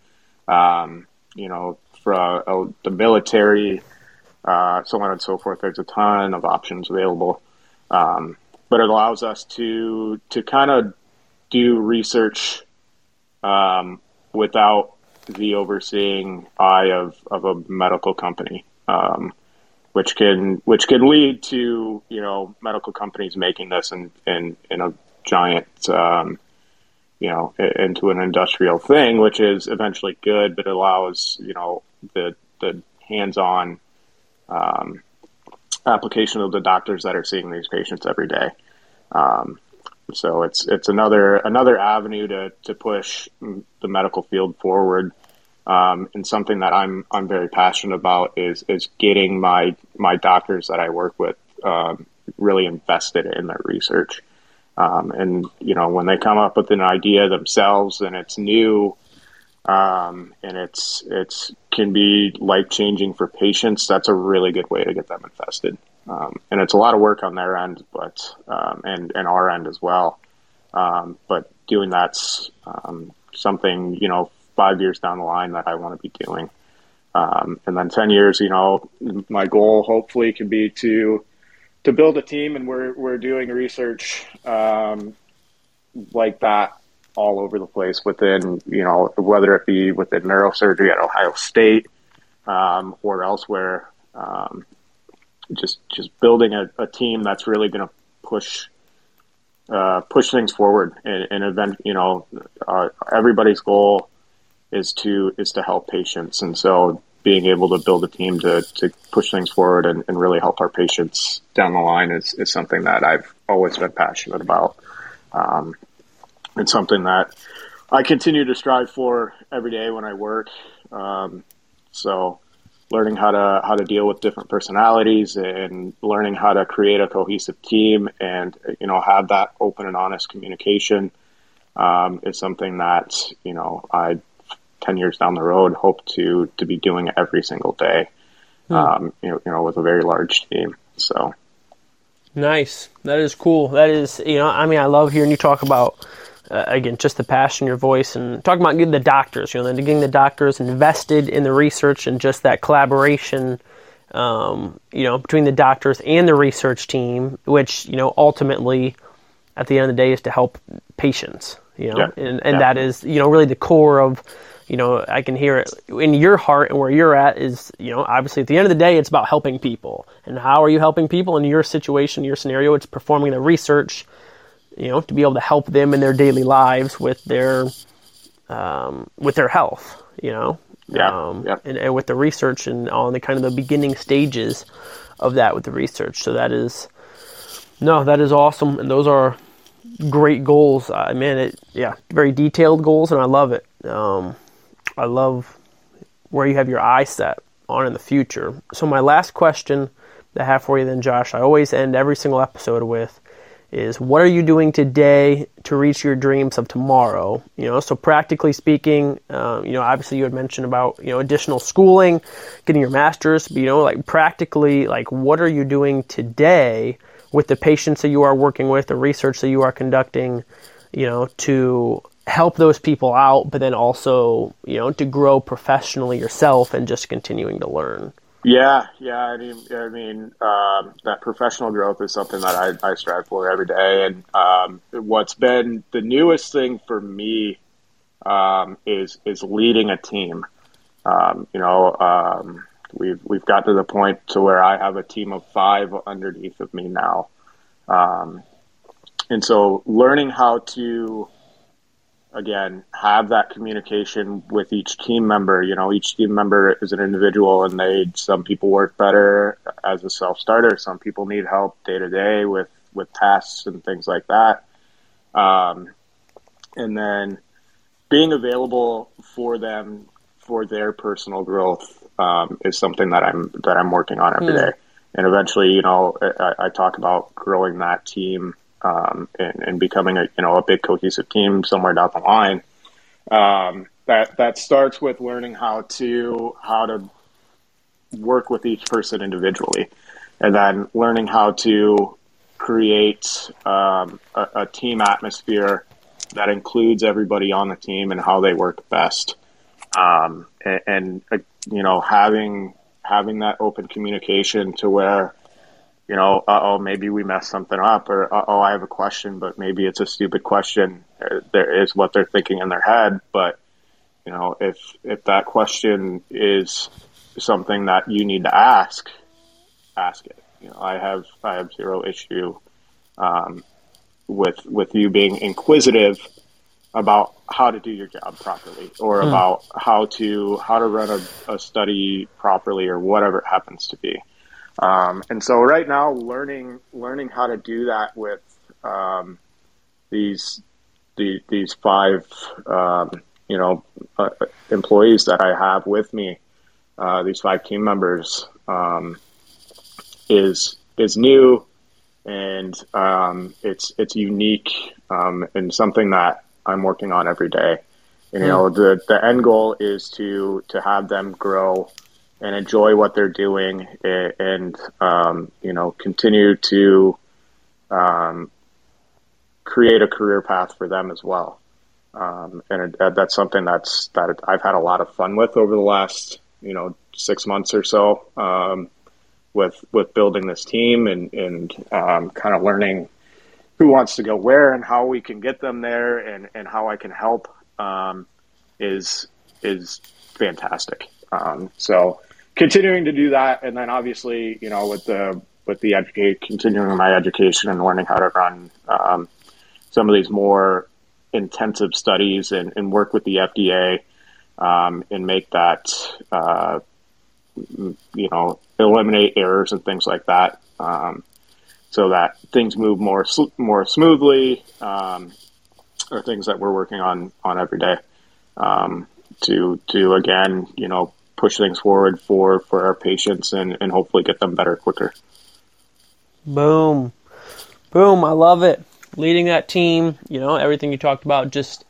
um, you know, for uh, the military, uh, so on and so forth. There's a ton of options available, um, but it allows us to to kind of do research um, without the overseeing eye of, of a medical company. Um, which can which can lead to you know medical companies making this in in, in a giant um, you know into an industrial thing, which is eventually good, but allows you know the the hands on um, application of the doctors that are seeing these patients every day. Um, so it's it's another another avenue to to push the medical field forward. Um, and something that I'm I'm very passionate about is is getting my my doctors that I work with um, really invested in their research. Um, and you know when they come up with an idea themselves and it's new um, and it's it's can be life changing for patients, that's a really good way to get them invested. Um, and it's a lot of work on their end, but um, and and our end as well. Um, but doing that's um, something you know five years down the line that I want to be doing. Um, and then ten years, you know, my goal hopefully can be to to build a team, and we're we're doing research um, like that all over the place within you know whether it be within neurosurgery at Ohio State or elsewhere. Um, just just building a, a team that's really going to push uh, push things forward and, and event you know uh, everybody's goal is to is to help patients and so being able to build a team to, to push things forward and, and really help our patients down the line is, is something that I've always been passionate about. Um, it's something that I continue to strive for every day when I work. Um, so learning how to how to deal with different personalities and learning how to create a cohesive team and you know have that open and honest communication um, is something that you know I ten years down the road hope to to be doing every single day. um, you know, you know, with a very large team. So Nice. That is cool. That is, you know, I mean, I love hearing you talk about, uh, again, just the passion in your voice and talking about getting the doctors, you know, then getting the doctors invested in the research and just that collaboration, um, you know, between the doctors and the research team, which, you know, ultimately at the end of the day is to help patients, you know, Yeah. and, and Yeah. that is, you know, really the core of, you know, I can hear it in your heart and where you're at is, you know, obviously at the end of the day, it's about helping people. And how are you helping people in your situation, your scenario? It's performing the research, you know, to be able to help them in their daily lives with their, um, with their health, you know, Yeah, um, yeah. and, and with the research and on the kind of the beginning stages of that with the research. So that is, no, that is awesome. And those are great goals. I mean, it, yeah, very detailed goals, and I love it. Um, I love where you have your eye set on in the future. So my last question that I have for you then, Josh, I always end every single episode with is what are you doing today to reach your dreams of tomorrow? You know, so practically speaking, um, you know, obviously you had mentioned about, you know, additional schooling, getting your master's, but, you know, like practically, like what are you doing today with the patients that you are working with, the research that you are conducting, you know, to help those people out, but then also, you know, to grow professionally yourself and just continuing to learn. Yeah, yeah. I mean, I mean, um, that professional growth is something that I, I strive for every day. And um, what's been the newest thing for me um, is is leading a team. Um, you know, um, we've we've got to the point to where I have a team of five underneath of me now, um, and so learning how to again have that communication with each team member. You know each team member is an individual and they some people work better as a self-starter. Some people need help day to day with with tasks and things like that. Um, and then being available for them for their personal growth um, is something that i'm that i'm working on every day. And eventually you know I, I talk about growing that team um, and, and becoming a you know a big cohesive team somewhere down the line. Um, that that starts with learning how to how to work with each person individually, and then learning how to create um, a, a team atmosphere that includes everybody on the team and how they work best. Um, and, and uh, you know having having that open communication to where you know, uh oh, maybe we messed something up, or uh oh, I have a question, but maybe it's a stupid question. Uh, There is what they're thinking in their head, but you know, if if that question is something that you need to ask, ask it. You know, I have I have zero issue um, with with you being inquisitive about how to do your job properly, or about how to how to run a, a study properly, or whatever it happens to be. Um, and so right now, learning learning how to do that with um, these the, these five um, you know uh, employees that I have with me, uh, these five team members, um, is is new and um, it's it's unique um, and something that I'm working on every day. And you know, the the end goal is to to have them grow and enjoy what they're doing and, um, you know continue to um, create a career path for them as well. Um, and it, that's something that's that I've had a lot of fun with over the last you know six months or so um, with with building this team and and um, kind of learning who wants to go where and how we can get them there and, and how I can help um, is is fantastic. Um, so continuing to do that, and then obviously, you know, with the with the educate, continuing my education and learning how to run um, some of these more intensive studies and, and work with the FDA um, and make that, uh, you know, eliminate errors and things like that, um, so that things move more more smoothly. Um, are things that we're working on on every day um, to to again, you know, push things forward for for our patients and and hopefully get them better quicker. Boom. Boom. I love it. Leading that team, you know, everything you talked about just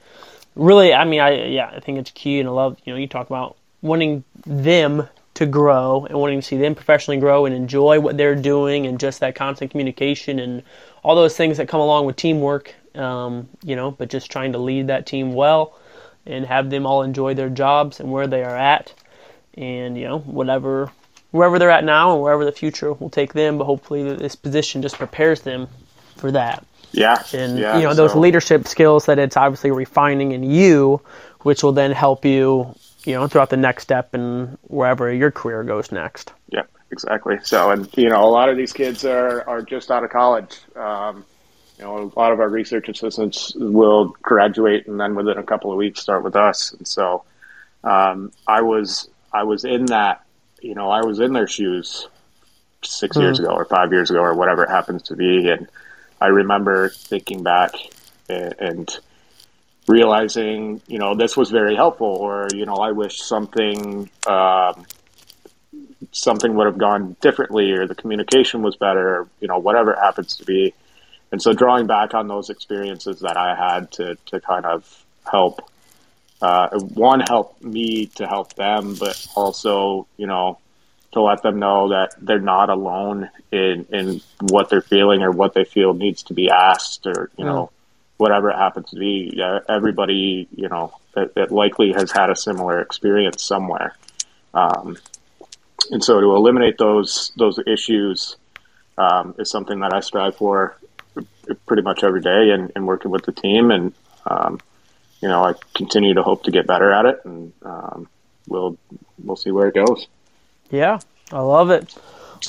really I mean I yeah, I think it's key and I love, you know, you talk about wanting them to grow and wanting to see them professionally grow and enjoy what they're doing and just that constant communication and all those things that come along with teamwork. Um, you know, but just trying to lead that team well and have them all enjoy their jobs and where they are at, and you know whatever wherever they're at now and wherever the future will take them. But hopefully, this position just prepares them for that. Yeah, And yeah, you know those so- leadership skills that it's obviously refining in you, which will then help you, you know, throughout the next step and wherever your career goes next. Yeah, exactly. So, and you know, a lot of these kids are are just out of college. Um, you know, a lot of our research assistants will graduate and then within a couple of weeks start with us. And so, um, I was I was in that. You know, I was in their shoes six years ago or five years ago or whatever it happens to be, and I remember thinking back and, and realizing, you know, this was very helpful, or you know, I wish something. Um, something would have gone differently or the communication was better or, you know whatever it happens to be and so drawing back on those experiences that i had to, to kind of help uh, one help me to help them but also you know to let them know that they're not alone in, in what they're feeling or what they feel needs to be asked or you know whatever it happens to be. Everybody you know that, that likely has had a similar experience somewhere. Um, and so to eliminate those those issues um, is something that I strive for pretty much every day and, and working with the team and um, you know I continue to hope to get better at it and um, we'll we'll see where it goes Yeah, I love it.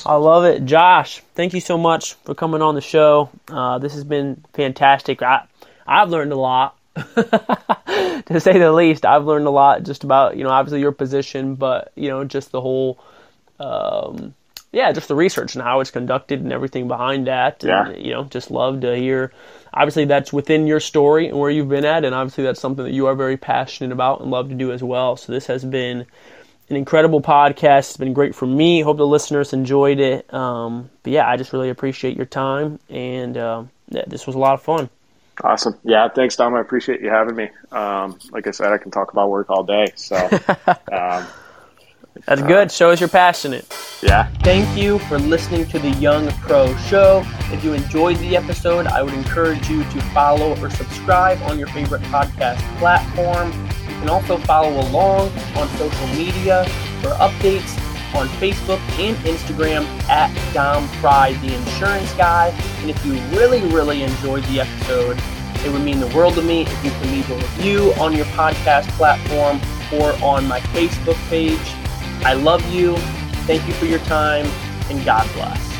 I love it. Josh, thank you so much for coming on the show. Uh, this has been fantastic. I, I've learned a lot, (laughs) to say the least. I've learned a lot just about, you know, obviously your position, but, you know, just the whole, um, yeah, just the research and how it's conducted and everything behind that. And, Yeah. you know, just love to hear. Obviously, that's within your story and where you've been at, and obviously that's something that you are very passionate about and love to do as well. So this has been an incredible podcast. It's been great for me. Hope the listeners enjoyed it. Um, but yeah, I just really appreciate your time, and um yeah, this was a lot of fun. awesome yeah thanks Dom I appreciate you having me um, like I said I can talk about work all day so (laughs) um, That's good. Shows you're passionate. yeah Thank you for listening to the Young Pro Show. If you enjoyed the episode, I would encourage you to follow or subscribe on your favorite podcast platform. You can also follow along on social media for updates on Facebook and Instagram at Dom Fry, the insurance guy. And if you really, really enjoyed the episode, it would mean the world to me if you can leave a review on your podcast platform or on my Facebook page. I love you. Thank you for your time, and God bless.